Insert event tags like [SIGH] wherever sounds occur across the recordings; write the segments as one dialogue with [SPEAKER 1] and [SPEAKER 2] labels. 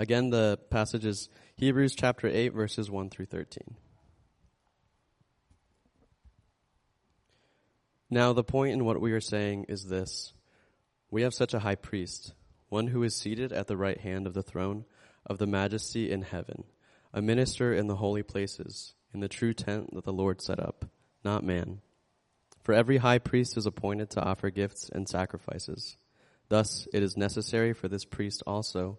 [SPEAKER 1] Again, the passage is Hebrews chapter 8, verses 1 through 13. Now, the point in what we are saying is this We have such a high priest, one who is seated at the right hand of the throne of the majesty in heaven, a minister in the holy places, in the true tent that the Lord set up, not man. For every high priest is appointed to offer gifts and sacrifices. Thus, it is necessary for this priest also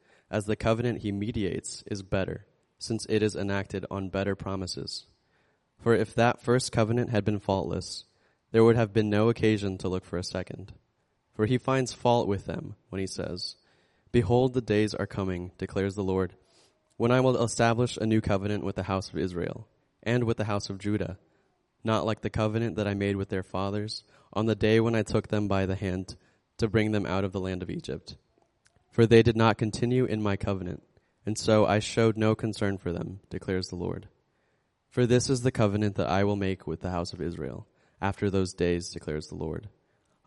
[SPEAKER 1] as the covenant he mediates is better, since it is enacted on better promises. For if that first covenant had been faultless, there would have been no occasion to look for a second. For he finds fault with them when he says, Behold, the days are coming, declares the Lord, when I will establish a new covenant with the house of Israel and with the house of Judah, not like the covenant that I made with their fathers on the day when I took them by the hand to bring them out of the land of Egypt. For they did not continue in my covenant, and so I showed no concern for them, declares the Lord. For this is the covenant that I will make with the house of Israel after those days, declares the Lord.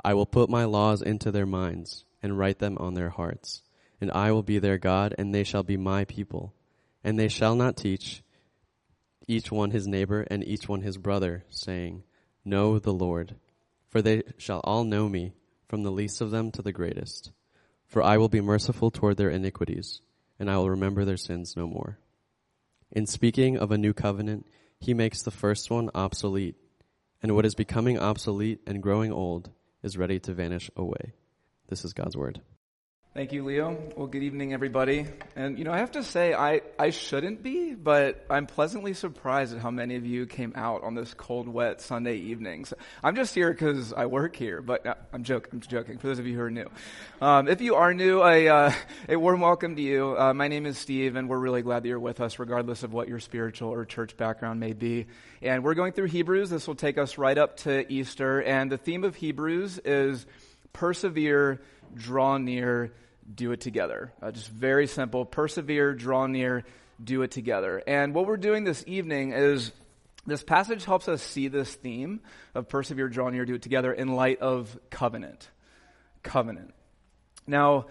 [SPEAKER 1] I will put my laws into their minds and write them on their hearts, and I will be their God, and they shall be my people. And they shall not teach each one his neighbor and each one his brother, saying, Know the Lord. For they shall all know me, from the least of them to the greatest. For I will be merciful toward their iniquities, and I will remember their sins no more. In speaking of a new covenant, he makes the first one obsolete, and what is becoming obsolete and growing old is ready to vanish away. This is God's word.
[SPEAKER 2] Thank you, Leo. Well, good evening, everybody. And, you know, I have to say, I, I shouldn't be, but I'm pleasantly surprised at how many of you came out on this cold, wet Sunday evening. So I'm just here because I work here, but uh, I'm joking. I'm joking for those of you who are new. Um, if you are new, a, uh, [LAUGHS] a warm welcome to you. Uh, my name is Steve, and we're really glad that you're with us, regardless of what your spiritual or church background may be. And we're going through Hebrews. This will take us right up to Easter. And the theme of Hebrews is persevere, draw near, do it together. Uh, just very simple. Persevere, draw near, do it together. And what we're doing this evening is this passage helps us see this theme of persevere, draw near, do it together in light of covenant. Covenant. Now,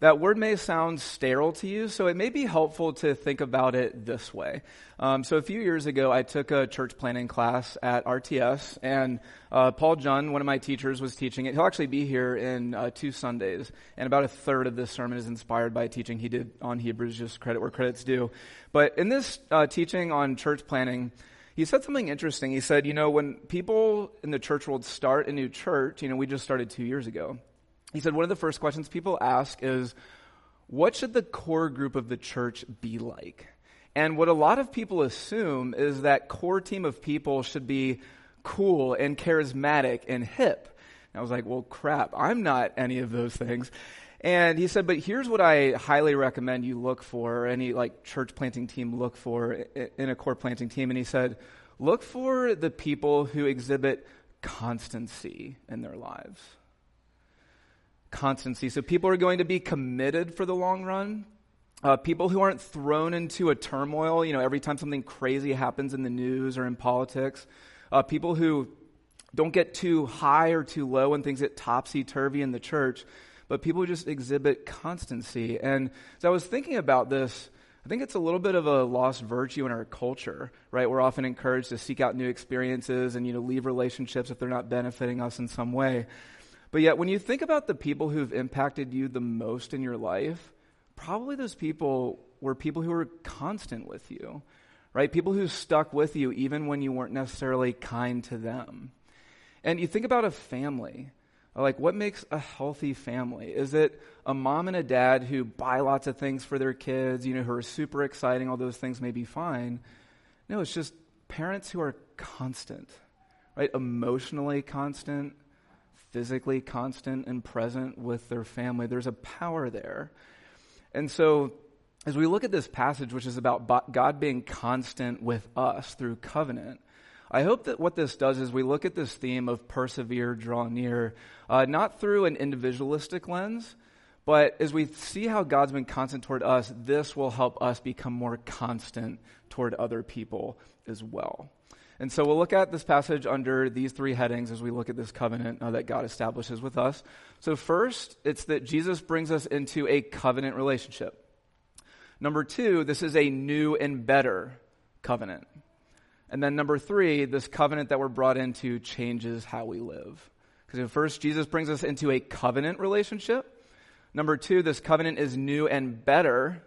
[SPEAKER 2] that word may sound sterile to you, so it may be helpful to think about it this way. Um, so a few years ago, I took a church planting class at RTS, and uh, Paul John, one of my teachers, was teaching it. He'll actually be here in uh, two Sundays, and about a third of this sermon is inspired by a teaching he did on Hebrews, just credit where credit's due. But in this uh, teaching on church planting, he said something interesting. He said, you know, when people in the church world start a new church, you know, we just started two years ago. He said one of the first questions people ask is, what should the core group of the church be like? And what a lot of people assume is that core team of people should be cool and charismatic and hip. And I was like, well, crap, I'm not any of those things. And he said, but here's what I highly recommend you look for, any like church planting team look for in a core planting team. And he said, look for the people who exhibit constancy in their lives constancy. So people are going to be committed for the long run. Uh, people who aren't thrown into a turmoil, you know, every time something crazy happens in the news or in politics. Uh, people who don't get too high or too low when things get topsy turvy in the church, but people who just exhibit constancy. And so I was thinking about this. I think it's a little bit of a lost virtue in our culture, right? We're often encouraged to seek out new experiences and, you know, leave relationships if they're not benefiting us in some way. But yet, when you think about the people who've impacted you the most in your life, probably those people were people who were constant with you, right? People who stuck with you even when you weren't necessarily kind to them. And you think about a family. Like, what makes a healthy family? Is it a mom and a dad who buy lots of things for their kids, you know, who are super exciting, all those things may be fine? No, it's just parents who are constant, right? Emotionally constant, physically constant and present with their family. There's a power there. And so as we look at this passage, which is about God being constant with us through covenant, I hope that what this does is we look at this theme of persevere, draw near, uh, not through an individualistic lens, but as we see how God's been constant toward us, this will help us become more constant toward other people as well. And so we'll look at this passage under these three headings as we look at this covenant uh, that God establishes with us. So, first, it's that Jesus brings us into a covenant relationship. Number two, this is a new and better covenant. And then number three, this covenant that we're brought into changes how we live. Because first, Jesus brings us into a covenant relationship. Number two, this covenant is new and better.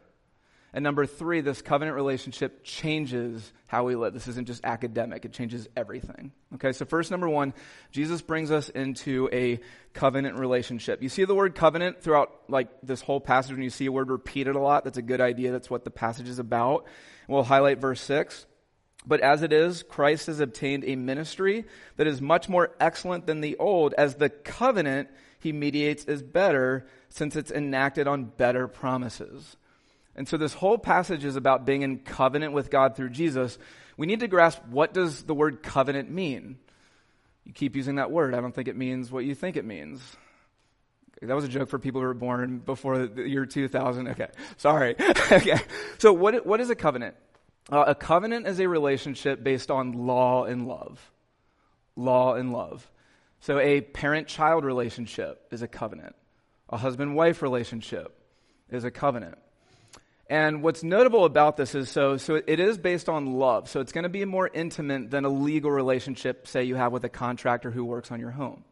[SPEAKER 2] And number three, this covenant relationship changes how we live. This isn't just academic, it changes everything. Okay, so first, number one, Jesus brings us into a covenant relationship. You see the word covenant throughout like this whole passage and you see a word repeated a lot. That's a good idea. That's what the passage is about. We'll highlight verse six. But as it is, Christ has obtained a ministry that is much more excellent than the old, as the covenant he mediates is better, since it's enacted on better promises. And so this whole passage is about being in covenant with God through Jesus. We need to grasp what does the word covenant mean? You keep using that word. I don't think it means what you think it means. That was a joke for people who were born before the year 2000. Okay. Sorry. [LAUGHS] okay. So what, what is a covenant? Uh, a covenant is a relationship based on law and love. Law and love. So a parent child relationship is a covenant. A husband wife relationship is a covenant. And what's notable about this is so, so it is based on love. So it's going to be more intimate than a legal relationship, say you have with a contractor who works on your home.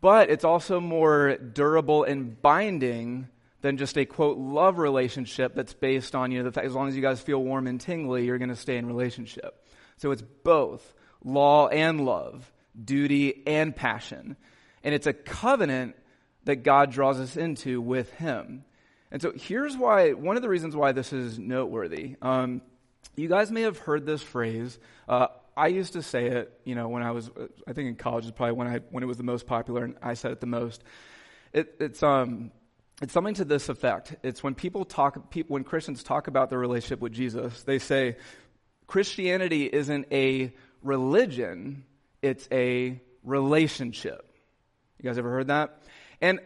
[SPEAKER 2] But it's also more durable and binding than just a quote love relationship that's based on you know the fact as long as you guys feel warm and tingly you're going to stay in relationship so it's both law and love duty and passion and it's a covenant that god draws us into with him and so here's why one of the reasons why this is noteworthy um, you guys may have heard this phrase uh, I used to say it, you know, when I was, I think in college is probably when I when it was the most popular, and I said it the most. It, it's um, it's something to this effect. It's when people talk, when Christians talk about their relationship with Jesus, they say Christianity isn't a religion, it's a relationship. You guys ever heard that? And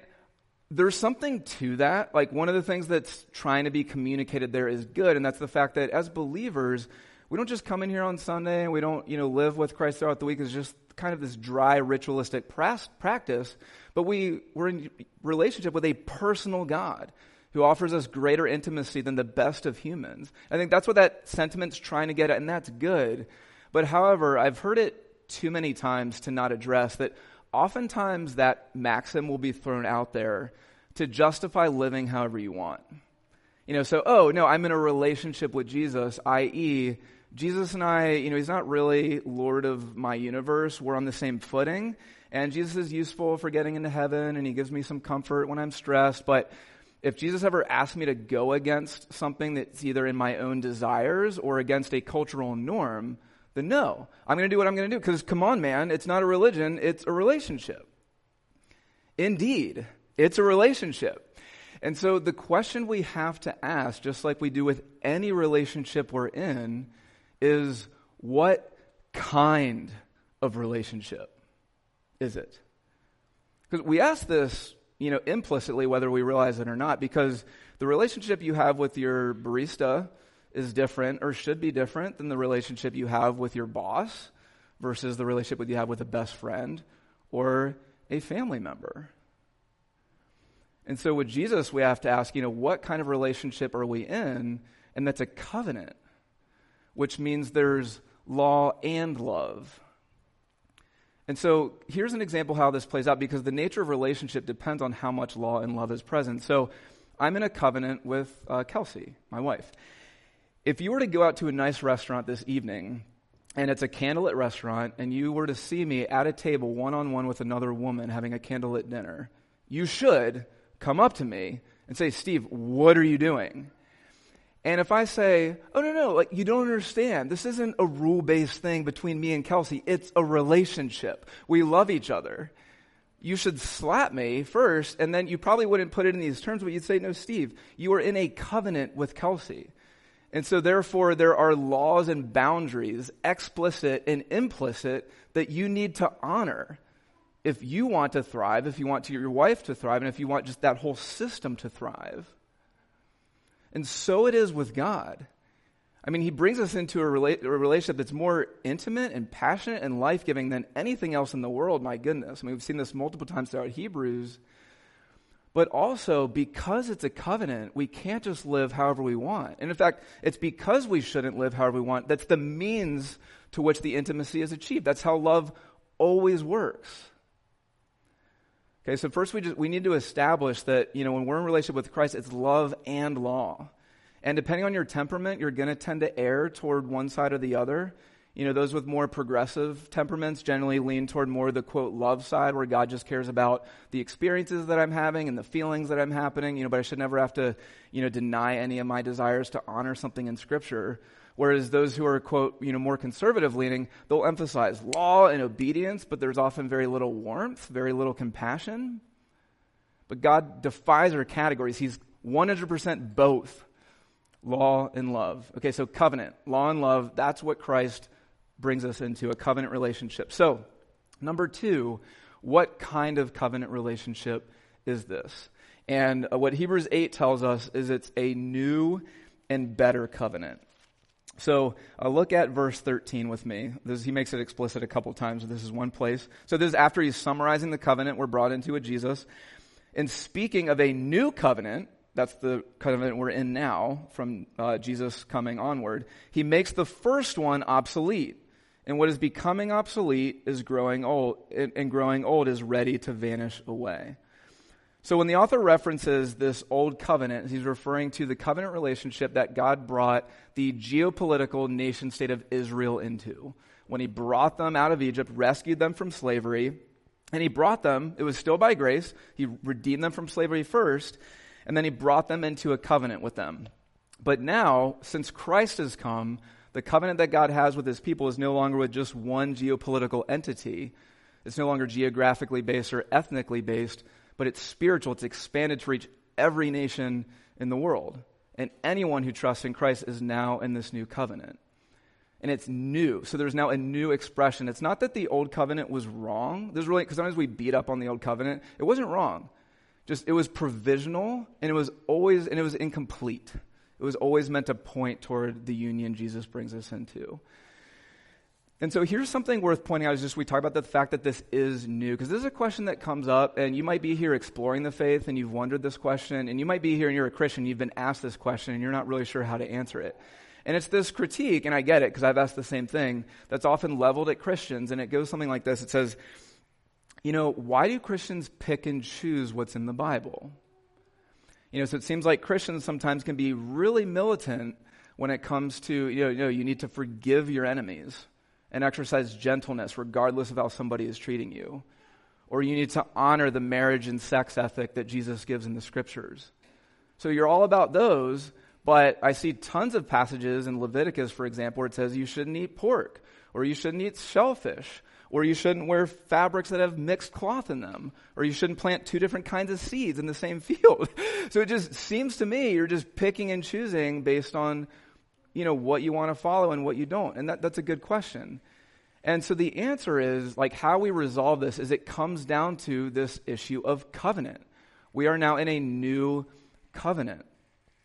[SPEAKER 2] there's something to that. Like one of the things that's trying to be communicated there is good, and that's the fact that as believers, we don't just come in here on Sunday and we don't, you know, live with Christ throughout the week. It's just kind of this dry ritualistic practice, but we, we're in relationship with a personal God who offers us greater intimacy than the best of humans. I think that's what that sentiment's trying to get at, and that's good. But however, I've heard it too many times to not address that oftentimes that maxim will be thrown out there to justify living however you want. You know, so, oh, no, I'm in a relationship with Jesus, i.e., Jesus and I, you know, he's not really Lord of my universe. We're on the same footing. And Jesus is useful for getting into heaven, and he gives me some comfort when I'm stressed. But if Jesus ever asked me to go against something that's either in my own desires or against a cultural norm, then no. I'm going to do what I'm going to do. Because come on, man, it's not a religion, it's a relationship. Indeed, it's a relationship. And so the question we have to ask, just like we do with any relationship we're in, is what kind of relationship is it? Because we ask this, you know, implicitly, whether we realize it or not, because the relationship you have with your barista is different or should be different than the relationship you have with your boss versus the relationship that you have with a best friend or a family member. And so with Jesus, we have to ask, you know, what kind of relationship are we in? And that's a covenant which means there's law and love. And so here's an example how this plays out because the nature of relationship depends on how much law and love is present. So I'm in a covenant with uh, Kelsey, my wife. If you were to go out to a nice restaurant this evening, and it's a candlelit restaurant, and you were to see me at a table one on one with another woman having a candlelit dinner, you should come up to me and say, Steve, what are you doing? And if I say, oh, no, no, like, you don't understand. This isn't a rule based thing between me and Kelsey. It's a relationship. We love each other. you should slap me first, and then you probably wouldn't put it in these terms, but you'd say, no, Steve, you are in a covenant with Kelsey. And so therefore there are laws and boundaries, explicit and implicit, that you need to honor if you want to thrive, if you want to your wife to thrive, and if you want just that whole system to thrive. And so it is with God. I mean, he brings us into a, rela- a relationship that's more intimate and passionate and life giving than anything else in the world. My goodness. I mean, we've seen this multiple times throughout Hebrews. But also, because it's a covenant, we can't just live however we want. And in fact, it's because we shouldn't live however we want that's the means to which the intimacy is achieved. That's how love always works. Okay, so first we just we need to establish that, you know, when we're in relationship with Christ, it's love and law. And depending on your temperament, you're going to tend to err toward one side or the other. You know, those with more progressive temperaments generally lean toward more the quote love side where God just cares about the experiences that I'm having and the feelings that I'm happening, you know, but I should never have to, you know, deny any of my desires to honor something in scripture. Whereas those who are quote, you know, more conservative leaning, they'll emphasize law and obedience, but there's often very little warmth, very little compassion. But God defies our categories. He's 100% both law and love. Okay, so covenant, law and love, that's what Christ brings us into a covenant relationship. So, number two, what kind of covenant relationship is this? And uh, what Hebrews 8 tells us is it's a new and better covenant. So uh, look at verse 13 with me. This, he makes it explicit a couple times. This is one place. So this is after he's summarizing the covenant we're brought into with Jesus. And speaking of a new covenant, that's the covenant we're in now from uh, Jesus coming onward, he makes the first one obsolete. And what is becoming obsolete is growing old, and growing old is ready to vanish away. So when the author references this old covenant, he's referring to the covenant relationship that God brought the geopolitical nation state of Israel into. When he brought them out of Egypt, rescued them from slavery, and he brought them, it was still by grace, he redeemed them from slavery first, and then he brought them into a covenant with them. But now, since Christ has come, the covenant that God has with his people is no longer with just one geopolitical entity. It's no longer geographically based or ethnically based, but it's spiritual. It's expanded to reach every nation in the world. And anyone who trusts in Christ is now in this new covenant. And it's new. So there's now a new expression. It's not that the old covenant was wrong. There's really, because sometimes we beat up on the old covenant. It wasn't wrong. Just, it was provisional and it was always, and it was incomplete. It was always meant to point toward the union Jesus brings us into. And so here's something worth pointing out is just we talk about the fact that this is new because this is a question that comes up and you might be here exploring the faith and you've wondered this question and you might be here and you're a Christian you've been asked this question and you're not really sure how to answer it. And it's this critique and I get it because I've asked the same thing that's often leveled at Christians and it goes something like this. It says, you know, why do Christians pick and choose what's in the Bible? You know, so it seems like Christians sometimes can be really militant when it comes to, you know, you, know, you need to forgive your enemies and exercise gentleness regardless of how somebody is treating you. Or you need to honor the marriage and sex ethic that Jesus gives in the scriptures. So you're all about those, but I see tons of passages in Leviticus, for example, where it says you shouldn't eat pork, or you shouldn't eat shellfish, or you shouldn't wear fabrics that have mixed cloth in them, or you shouldn't plant two different kinds of seeds in the same [LAUGHS] field. so it just seems to me you're just picking and choosing based on, you know, what you want to follow and what you don't. And that, that's a good question. And so the answer is, like, how we resolve this is it comes down to this issue of covenant. We are now in a new covenant.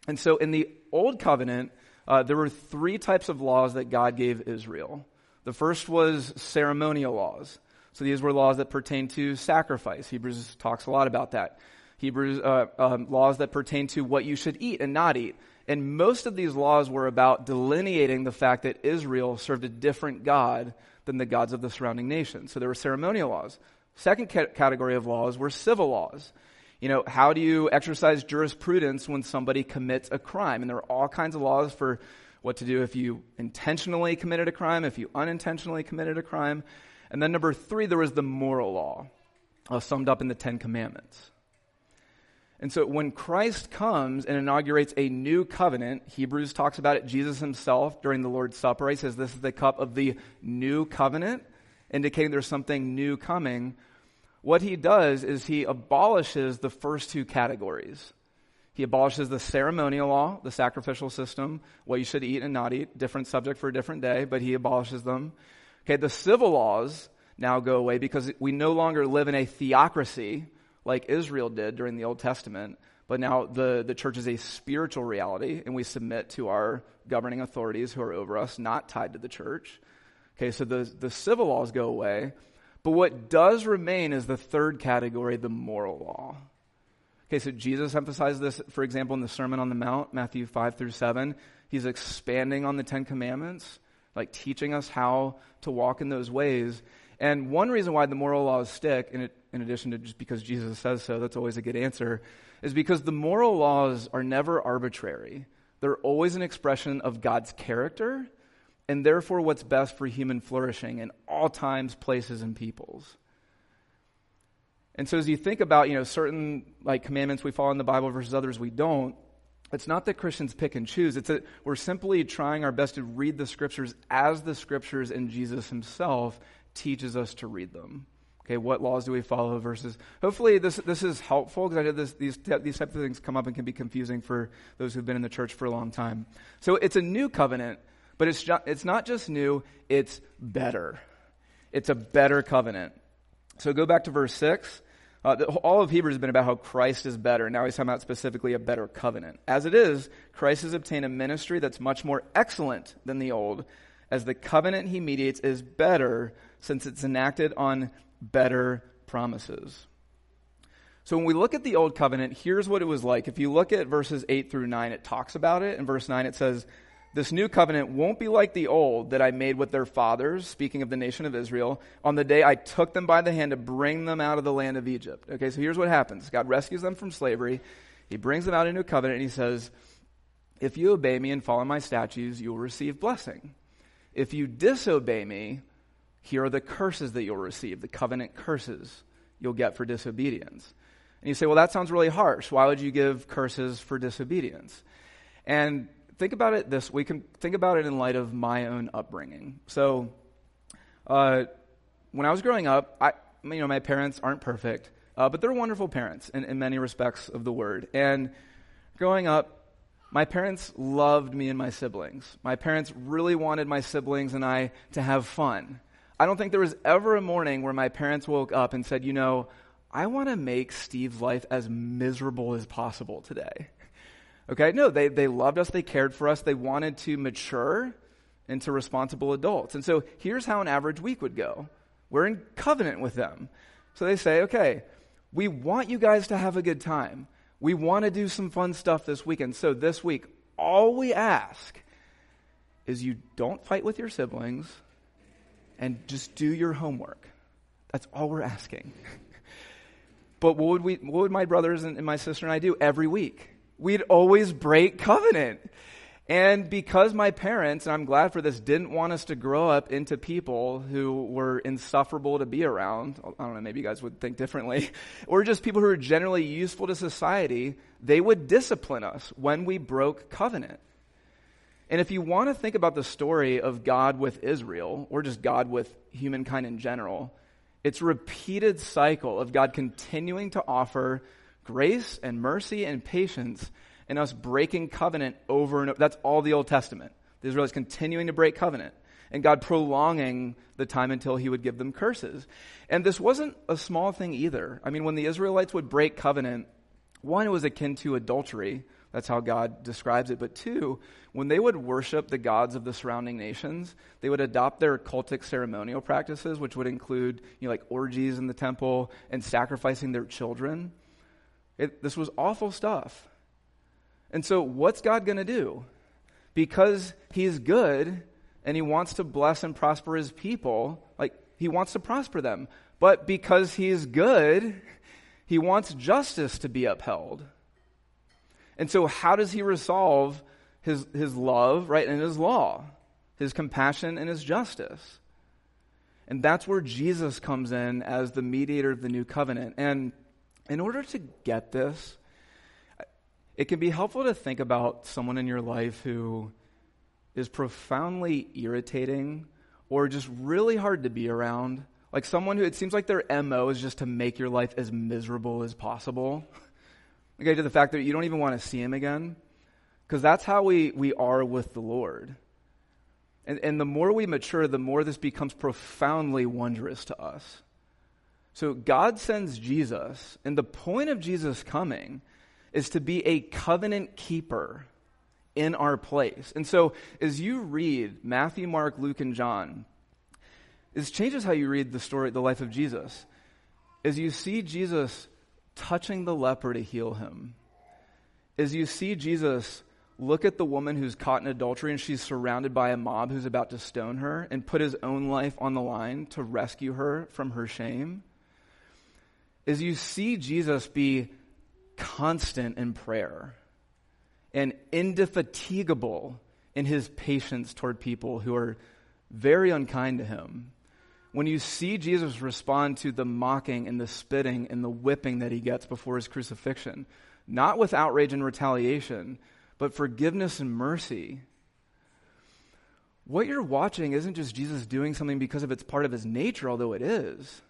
[SPEAKER 2] And so in the old covenant, uh, there were three types of laws that God gave Israel. The first was ceremonial laws. So these were laws that pertain to sacrifice. Hebrews talks a lot about that. Hebrews uh, um, laws that pertain to what you should eat and not eat. And most of these laws were about delineating the fact that Israel served a different God than the gods of the surrounding nations. So there were ceremonial laws. Second ca- category of laws were civil laws. You know, how do you exercise jurisprudence when somebody commits a crime? And there are all kinds of laws for what to do if you intentionally committed a crime, if you unintentionally committed a crime. And then number three, there was the moral law, uh, summed up in the Ten Commandments. And so when Christ comes and inaugurates a new covenant, Hebrews talks about it, Jesus himself during the Lord's Supper, he says, This is the cup of the new covenant, indicating there's something new coming. what he does is he abolishes the first two categories. He abolishes the ceremonial law, the sacrificial system, what you should eat and not eat, different subject for a different day, but he abolishes them. Okay, the civil laws now go away because we no longer live in a theocracy like Israel did during the Old Testament, but now the, the church is a spiritual reality and we submit to our governing authorities who are over us, not tied to the church. Okay, so the, the civil laws go away, but what does remain is the third category, the moral law. Okay, so Jesus emphasized this, for example, in the Sermon on the Mount, Matthew 5 through 7. He's expanding on the Ten Commandments, like teaching us how to walk in those ways. And one reason why the moral laws stick, in, it, in addition to just because Jesus says so, that's always a good answer, is because the moral laws are never arbitrary. They're always an expression of God's character and therefore what's best for human flourishing in all times, places, and peoples. And so as you think about, you know, certain like commandments we follow in the Bible versus others we don't, it's not that Christians pick and choose. It's that we're simply trying our best to read the scriptures as the scriptures and Jesus himself teaches us to read them. Okay, what laws do we follow versus hopefully this this is helpful because I know this, these these types of things come up and can be confusing for those who've been in the church for a long time. So it's a new covenant, but it's it's not just new, it's better. It's a better covenant. So go back to verse 6. Uh, the, all of Hebrews has been about how Christ is better. Now he's talking about specifically a better covenant. As it is, Christ has obtained a ministry that's much more excellent than the old, as the covenant he mediates is better since it's enacted on better promises. So when we look at the old covenant, here's what it was like. If you look at verses 8 through 9, it talks about it. In verse 9, it says, this new covenant won't be like the old that I made with their fathers, speaking of the nation of Israel, on the day I took them by the hand to bring them out of the land of Egypt. Okay, so here's what happens God rescues them from slavery. He brings them out into a covenant, and he says, If you obey me and follow my statutes, you will receive blessing. If you disobey me, here are the curses that you'll receive, the covenant curses you'll get for disobedience. And you say, Well, that sounds really harsh. Why would you give curses for disobedience? And think about it this we can think about it in light of my own upbringing. So uh, when i was growing up i you know my parents aren't perfect uh, but they're wonderful parents in, in many respects of the word. And growing up my parents loved me and my siblings. My parents really wanted my siblings and i to have fun. I don't think there was ever a morning where my parents woke up and said you know i want to make steve's life as miserable as possible today Okay? No, they, they loved us, they cared for us, they wanted to mature into responsible adults. And so here's how an average week would go we're in covenant with them. So they say, okay, we want you guys to have a good time. We want to do some fun stuff this weekend. So this week, all we ask is you don't fight with your siblings and just do your homework. That's all we're asking. [LAUGHS] but what would, we, what would my brothers and, and my sister and I do every week? We'd always break covenant. And because my parents, and I'm glad for this, didn't want us to grow up into people who were insufferable to be around, I don't know, maybe you guys would think differently, [LAUGHS] or just people who are generally useful to society, they would discipline us when we broke covenant. And if you want to think about the story of God with Israel, or just God with humankind in general, it's a repeated cycle of God continuing to offer grace and mercy and patience and us breaking covenant over and over. That's all the Old Testament. The Israelites continuing to break covenant and God prolonging the time until he would give them curses. And this wasn't a small thing either. I mean, when the Israelites would break covenant, one, it was akin to adultery. That's how God describes it. But two, when they would worship the gods of the surrounding nations, they would adopt their cultic ceremonial practices, which would include, you know, like orgies in the temple and sacrificing their children. It, this was awful stuff. And so, what's God going to do? Because He's good and He wants to bless and prosper His people, like, He wants to prosper them. But because He's good, He wants justice to be upheld. And so, how does He resolve His, his love, right, and His law, His compassion and His justice? And that's where Jesus comes in as the mediator of the new covenant. And in order to get this, it can be helpful to think about someone in your life who is profoundly irritating or just really hard to be around Like someone who it seems like their MO is just to make your life as miserable as possible. okay, to the fact that you don't even want to see him again. Because that's how we, we are with the Lord. And, and the more we mature, the more this becomes profoundly wondrous to us. So God sends Jesus, and the point of Jesus coming is to be a covenant keeper in our place. And so as you read Matthew, Mark, Luke, and John, it changes how you read the story, the life of Jesus. As you see Jesus touching the leper to heal him, as you see Jesus look at the woman who's caught in adultery and she's surrounded by a mob who's about to stone her and put his own life on the line to rescue her from her shame, as you see Jesus be constant in prayer and indefatigable in his patience toward people who are very unkind to him when you see Jesus respond to the mocking and the spitting and the whipping that he gets before his crucifixion, not with outrage and retaliation, but forgiveness and mercy, what you're watching isn't just Jesus doing something because of it's part of his nature, although it is.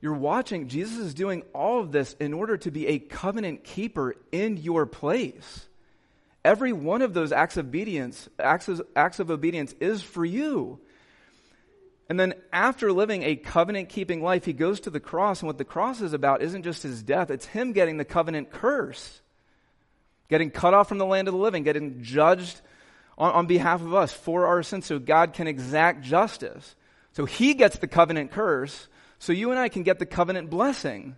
[SPEAKER 2] You're watching Jesus is doing all of this in order to be a covenant keeper in your place. Every one of those acts of obedience, acts of, acts of obedience is for you. And then after living a covenant keeping life, he goes to the cross. And what the cross is about isn't just his death, it's him getting the covenant curse, getting cut off from the land of the living, getting judged on, on behalf of us for our sins so God can exact justice. So he gets the covenant curse, so you and I can get the covenant blessing.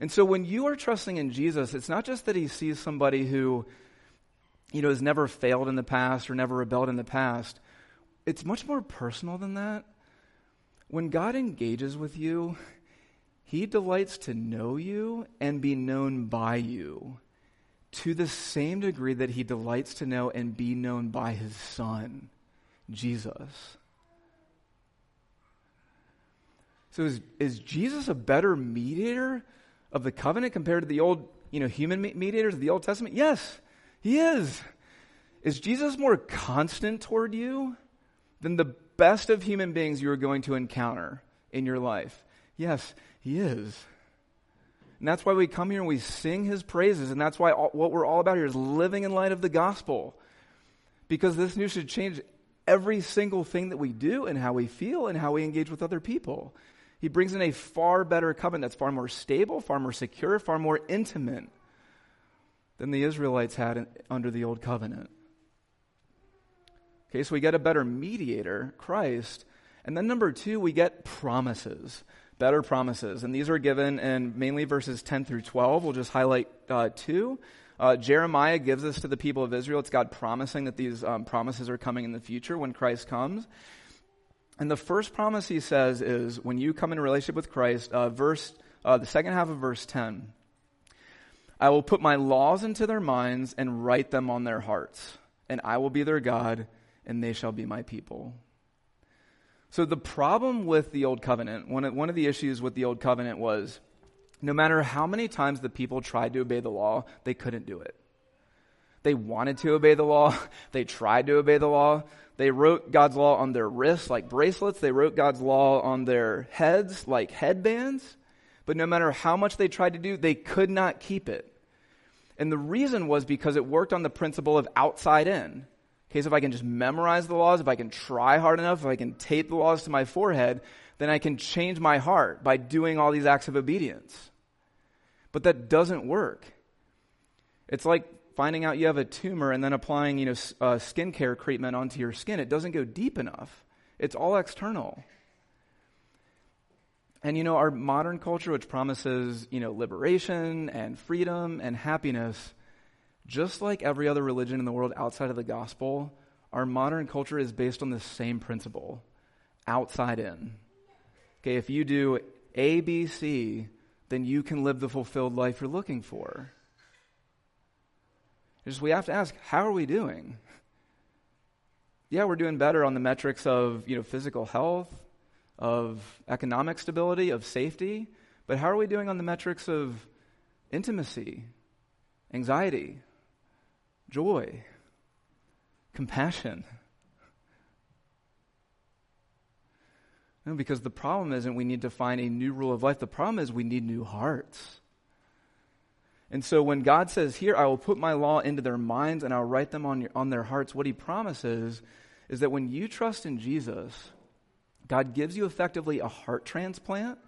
[SPEAKER 2] And so when you are trusting in Jesus, it's not just that he sees somebody who, you know, has never failed in the past or never rebelled in the past it's much more personal than that. When God engages with you, he delights to know you and be known by you to the same degree that he delights to know and be known by his son, Jesus. So is, is Jesus a better mediator of the covenant compared to the old, you know, human mediators of the Old Testament? Yes, he is. Is Jesus more constant toward you? than the best of human beings you are going to encounter in your life? Yes, He is. And that's why we come here and we sing His praises. And that's why all, what we're all about here is living in light of the gospel. Because this news should change every single thing that we do and how we feel and how we engage with other people. He brings in a far better covenant that's far more stable, far more secure, far more intimate than the Israelites had under the old covenant. Okay, so we get a better mediator, Christ. And then number two, we get promises, better promises. And these are given in mainly verses 10 through 12. We'll just highlight uh, two. Uh, Jeremiah gives this to the people of Israel. It's God promising that these um, promises are coming in the future when Christ comes. And the first promise he says is when you come in relationship with Christ, uh, verse, uh, the second half of verse 10, I will put my laws into their minds and write them on their hearts, and I will be their God and they shall be my people. So, the problem with the Old Covenant, one of, one of the issues with the Old Covenant was no matter how many times the people tried to obey the law, they couldn't do it. They wanted to obey the law, [LAUGHS] they tried to obey the law. They wrote God's law on their wrists like bracelets, they wrote God's law on their heads like headbands. But no matter how much they tried to do, they could not keep it. And the reason was because it worked on the principle of outside in. Okay, so if I can just memorize the laws, if I can try hard enough, if I can tape the laws to my forehead, then I can change my heart by doing all these acts of obedience. But that doesn't work. It's like finding out you have a tumor and then applying, you know, uh, skincare treatment onto your skin. It doesn't go deep enough. It's all external. And you know, our modern culture, which promises, you know, liberation and freedom and happiness, just like every other religion in the world outside of the gospel, our modern culture is based on the same principle outside in. Okay, if you do A, B, C, then you can live the fulfilled life you're looking for. Just we have to ask, how are we doing? Yeah, we're doing better on the metrics of you know physical health, of economic stability, of safety, but how are we doing on the metrics of intimacy, anxiety, joy, compassion. No, because the problem isn't we need to find a new rule of life. The problem is we need new hearts. And so when God says, Here, I will put my law into their minds and I'll write them on, your, on their hearts, what he promises is that when you trust in Jesus, God gives you effectively a heart transplant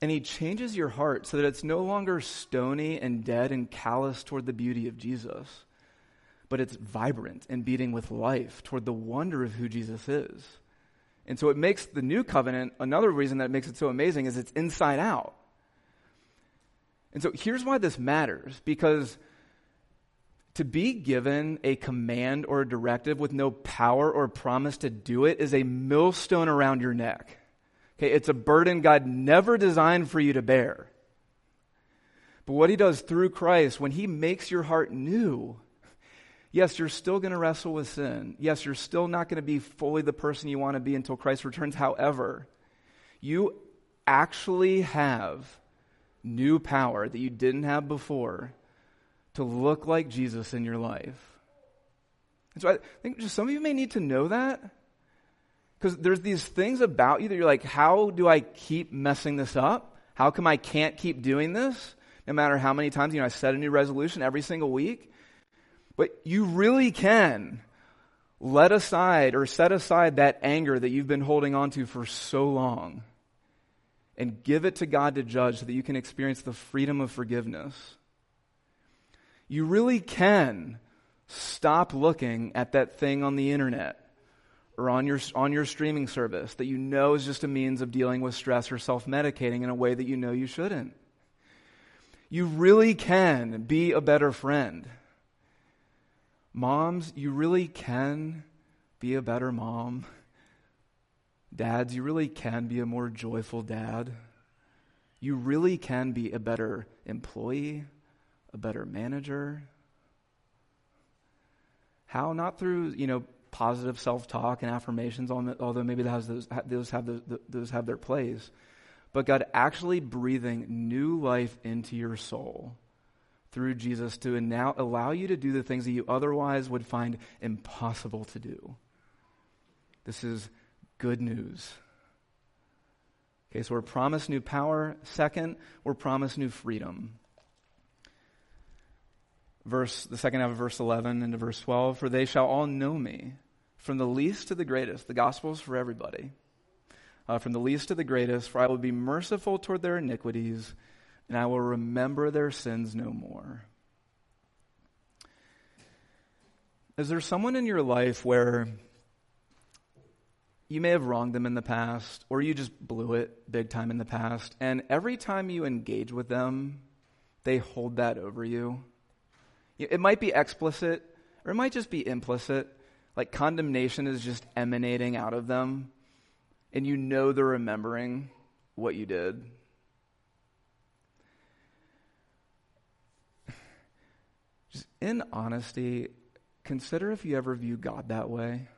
[SPEAKER 2] and he changes your heart so that it's no longer stony and dead and callous toward the beauty of Jesus, but it's vibrant and beating with life toward the wonder of who Jesus is. And so it makes the new covenant, another reason that makes it so amazing is it's inside out. And so here's why this matters because to be given a command or a directive with no power or promise to do it is a millstone around your neck. Okay, it's a burden God never designed for you to bear. But what he does through Christ, when he makes your heart new, yes, you're still going to wrestle with sin. Yes, you're still not going to be fully the person you want to be until Christ returns. However, you actually have new power that you didn't have before to look like Jesus in your life. And so I think just some of you may need to know that. Because there's these things about you that you're like, how do I keep messing this up? How come I can't keep doing this? No matter how many times, you know, I set a new resolution every single week. But you really can let aside or set aside that anger that you've been holding on to for so long and give it to God to judge so that you can experience the freedom of forgiveness. You really can stop looking at that thing on the internet or on your, on your streaming service that you know is just a means of dealing with stress or self medicating in a way that you know you shouldn't. You really can be a better friend. Moms, you really can be a better mom. Dads, you really can be a more joyful dad. You really can be a better employee, a better manager. How? Not through, you know, positive self-talk and affirmations, although maybe those, those, have those, those have their place. But God actually breathing new life into your soul through Jesus to now allow you to do the things that you otherwise would find impossible to do. This is good news. Okay, so we're promised new power. Second, we're promised new freedom verse, the second half of verse 11 into verse 12, for they shall all know me, from the least to the greatest. The gospel is for everybody. Uh, from the least to the greatest, for I will be merciful toward their iniquities, and I will remember their sins no more. Is there someone in your life where you may have wronged them in the past, or you just blew it big time in the past, and every time you engage with them, they hold that over you? It might be explicit, or it might just be implicit. Like condemnation is just emanating out of them, and you know they're remembering what you did. Just in honesty, consider if you ever view God that way.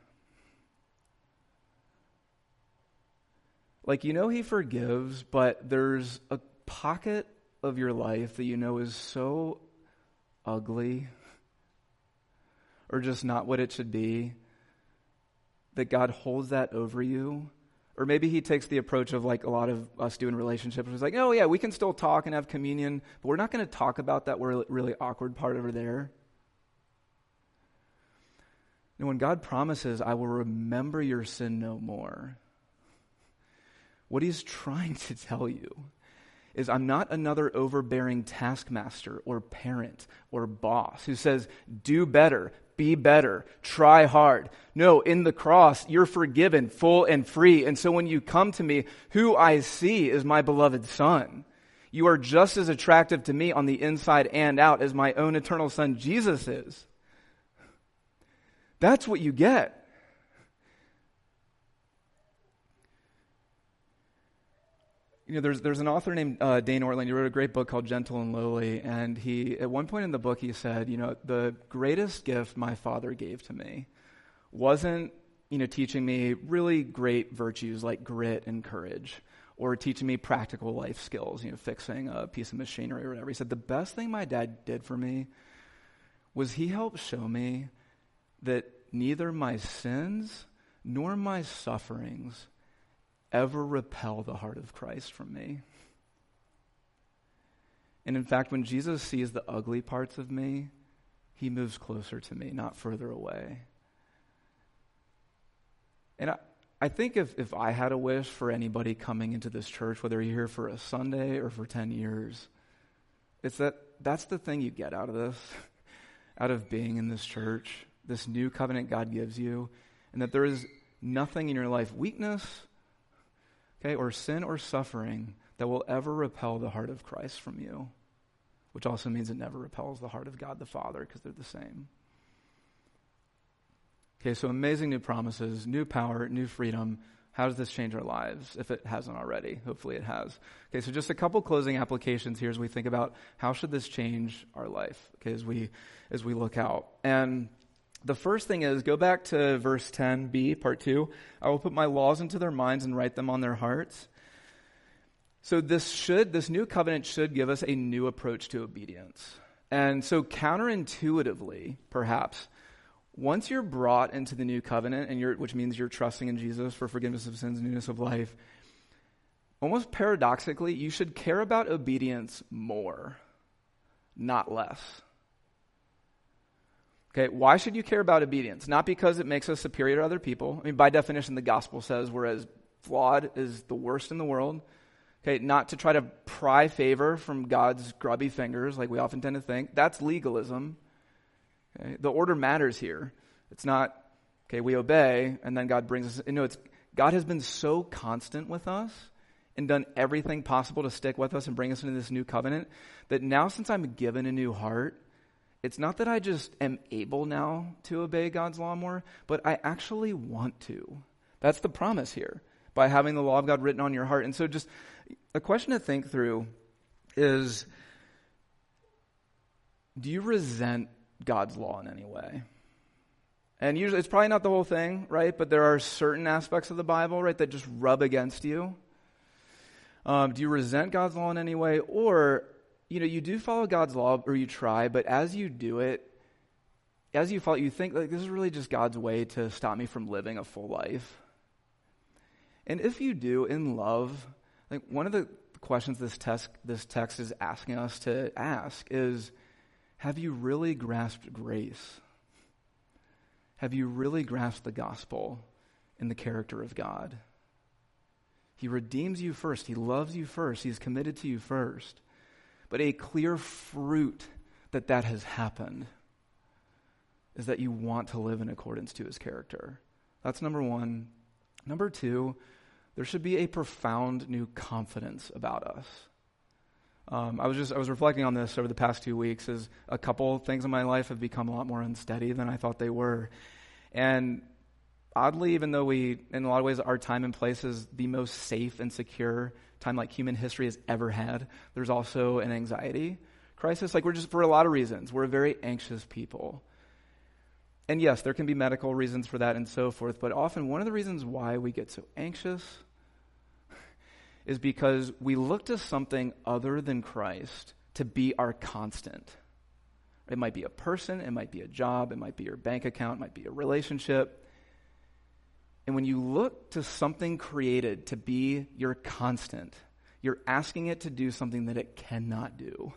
[SPEAKER 2] Like, you know, He forgives, but there's a pocket of your life that you know is so ugly or just not what it should be, that God holds that over you. Or maybe he takes the approach of like a lot of us do in relationships. It's like, oh, yeah, we can still talk and have communion, but we're not going to talk about that really awkward part over there. And when God promises, I will remember your sin no more, what he's trying to tell you is I'm not another overbearing taskmaster or parent or boss who says, do better, be better, try hard. No, in the cross, you're forgiven, full and free. And so when you come to me, who I see is my beloved son. You are just as attractive to me on the inside and out as my own eternal son Jesus is. That's what you get. You know, there's, there's an author named uh, Dane Ortlund. He wrote a great book called Gentle and Lowly. And he, at one point in the book, he said, you know, the greatest gift my father gave to me wasn't, you know, teaching me really great virtues like grit and courage or teaching me practical life skills, you know, fixing a piece of machinery or whatever. He said, the best thing my dad did for me was he helped show me that neither my sins nor my sufferings ever repel the heart of Christ from me. And in fact, when Jesus sees the ugly parts of me, he moves closer to me, not further away. And I, I think if, if I had a wish for anybody coming into this church, whether you're here for a Sunday or for 10 years, it's that that's the thing you get out of this, [LAUGHS] out of being in this church, this new covenant God gives you, and that there is nothing in your life, weakness, okay, or sin or suffering, that will ever repel the heart of Christ from you, which also means it never repels the heart of God the Father because they're the same. Okay, so amazing new promises, new power, new freedom. How does this change our lives if it hasn't already? Hopefully it has. Okay, so just a couple closing applications here as we think about how should this change our life, okay, as we as we look out. And the first thing is go back to verse 10b, part 2. I will put my laws into their minds and write them on their hearts. So this should, this new covenant should give us a new approach to obedience. And so counterintuitively, perhaps, once you're brought into the new covenant, and you're, which means you're trusting in Jesus for forgiveness of sins, newness of life, almost paradoxically, you should care about obedience more, not less. Okay, why should you care about obedience? Not because it makes us superior to other people. I mean, by definition, the gospel says we're as flawed as the worst in the world. Okay, not to try to pry favor from God's grubby fingers like we often tend to think. That's legalism. Okay? The order matters here. It's not, okay, we obey and then God brings us. You No, it's God has been so constant with us and done everything possible to stick with us and bring us into this new covenant that now, since I'm given a new heart, it's not that I just am able now to obey God's law more, but I actually want to. That's the promise here by having the law of God written on your heart. And so, just a question to think through is do you resent God's law in any way? And usually, it's probably not the whole thing, right? But there are certain aspects of the Bible, right, that just rub against you. Um, do you resent God's law in any way? Or, you know, you do follow God's law, or you try, but as you do it, as you follow, you think, like, this is really just God's way to stop me from living a full life. And if you do, in love, like one of the questions this text, this text is asking us to ask is Have you really grasped grace? Have you really grasped the gospel in the character of God? He redeems you first, He loves you first, He's committed to you first. But a clear fruit that that has happened is that you want to live in accordance to His character. That's number one. Number two, there should be a profound new confidence about us. Um, I was just I was reflecting on this over the past two weeks as a couple things in my life have become a lot more unsteady than I thought they were, and oddly, even though we in a lot of ways our time and place is the most safe and secure time like human history has ever had, there's also an anxiety crisis. Like we're just for a lot of reasons we're a very anxious people. And yes, there can be medical reasons for that and so forth, but often one of the reasons why we get so anxious is because we look to something other than Christ to be our constant. It might be a person, it might be a job, it might be your bank account, it might be a relationship. And when you look to something created to be your constant, you're asking it to do something that it cannot do.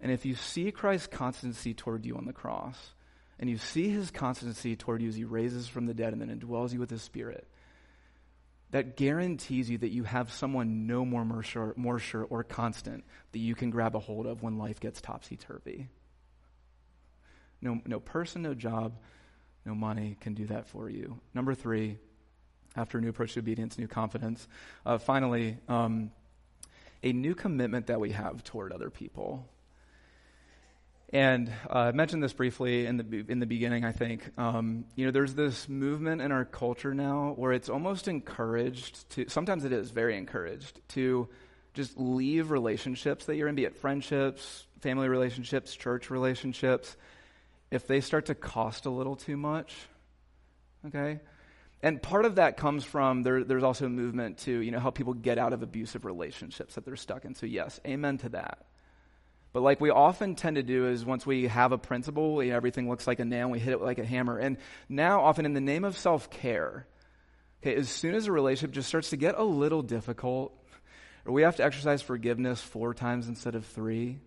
[SPEAKER 2] And if you see Christ's constancy toward you on the cross, and you see his constancy toward you as he raises from the dead and then indwells you with his spirit, that guarantees you that you have someone no more, more sure, more sure or constant that you can grab a hold of when life gets topsy turvy. No, no person, no job, no money can do that for you. Number three, after a new approach to obedience, new confidence. Uh, finally, um, a new commitment that we have toward other people. And uh, I mentioned this briefly in the in the beginning. I think um, you know there's this movement in our culture now where it's almost encouraged to. Sometimes it is very encouraged to just leave relationships that you're in, be it friendships, family relationships, church relationships, if they start to cost a little too much. Okay, and part of that comes from there, there's also a movement to you know help people get out of abusive relationships that they're stuck in. So yes, amen to that. But like we often tend to do is once we have a principle, you know, everything looks like a nail, we hit it like a hammer. And now, often in the name of self care, Okay, as soon as a relationship just starts to get a little difficult, or we have to exercise forgiveness four times instead of three,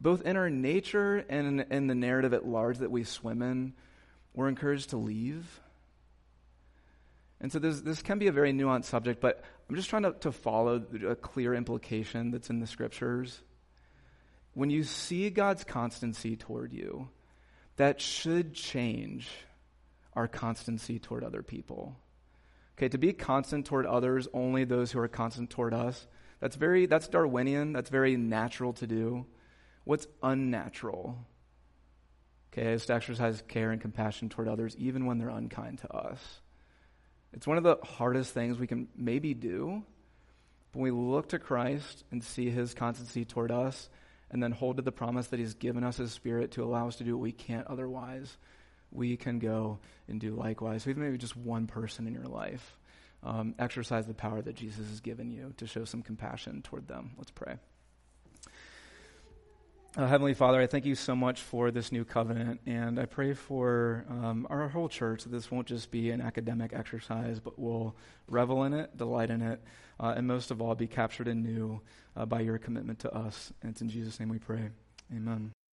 [SPEAKER 2] both in our nature and in, in the narrative at large that we swim in, we're encouraged to leave. And so this, can be a very nuanced subject, but I'm just trying to, to follow a clear implication that's in the scriptures. When you see God's constancy toward you, that should change our constancy toward other people. Okay, to be constant toward others, only those who are constant toward us, that's very that's Darwinian, that's very natural to do. What's unnatural? Okay, is to exercise care and compassion toward others even when they're unkind to us. It's one of the hardest things we can maybe do. When we look to Christ and see his constancy toward us, and then hold to the promise that he's given us his spirit to allow us to do what we can't otherwise, we can go and do likewise. So, even maybe just one person in your life, um, exercise the power that Jesus has given you to show some compassion toward them. Let's pray. Uh, Heavenly Father, I thank you so much for this new covenant, and I pray for um, our whole church that this won't just be an academic exercise, but we'll revel in it, delight in it, uh, and most of all, be captured anew uh, by your commitment to us. And it's in Jesus' name we pray. Amen.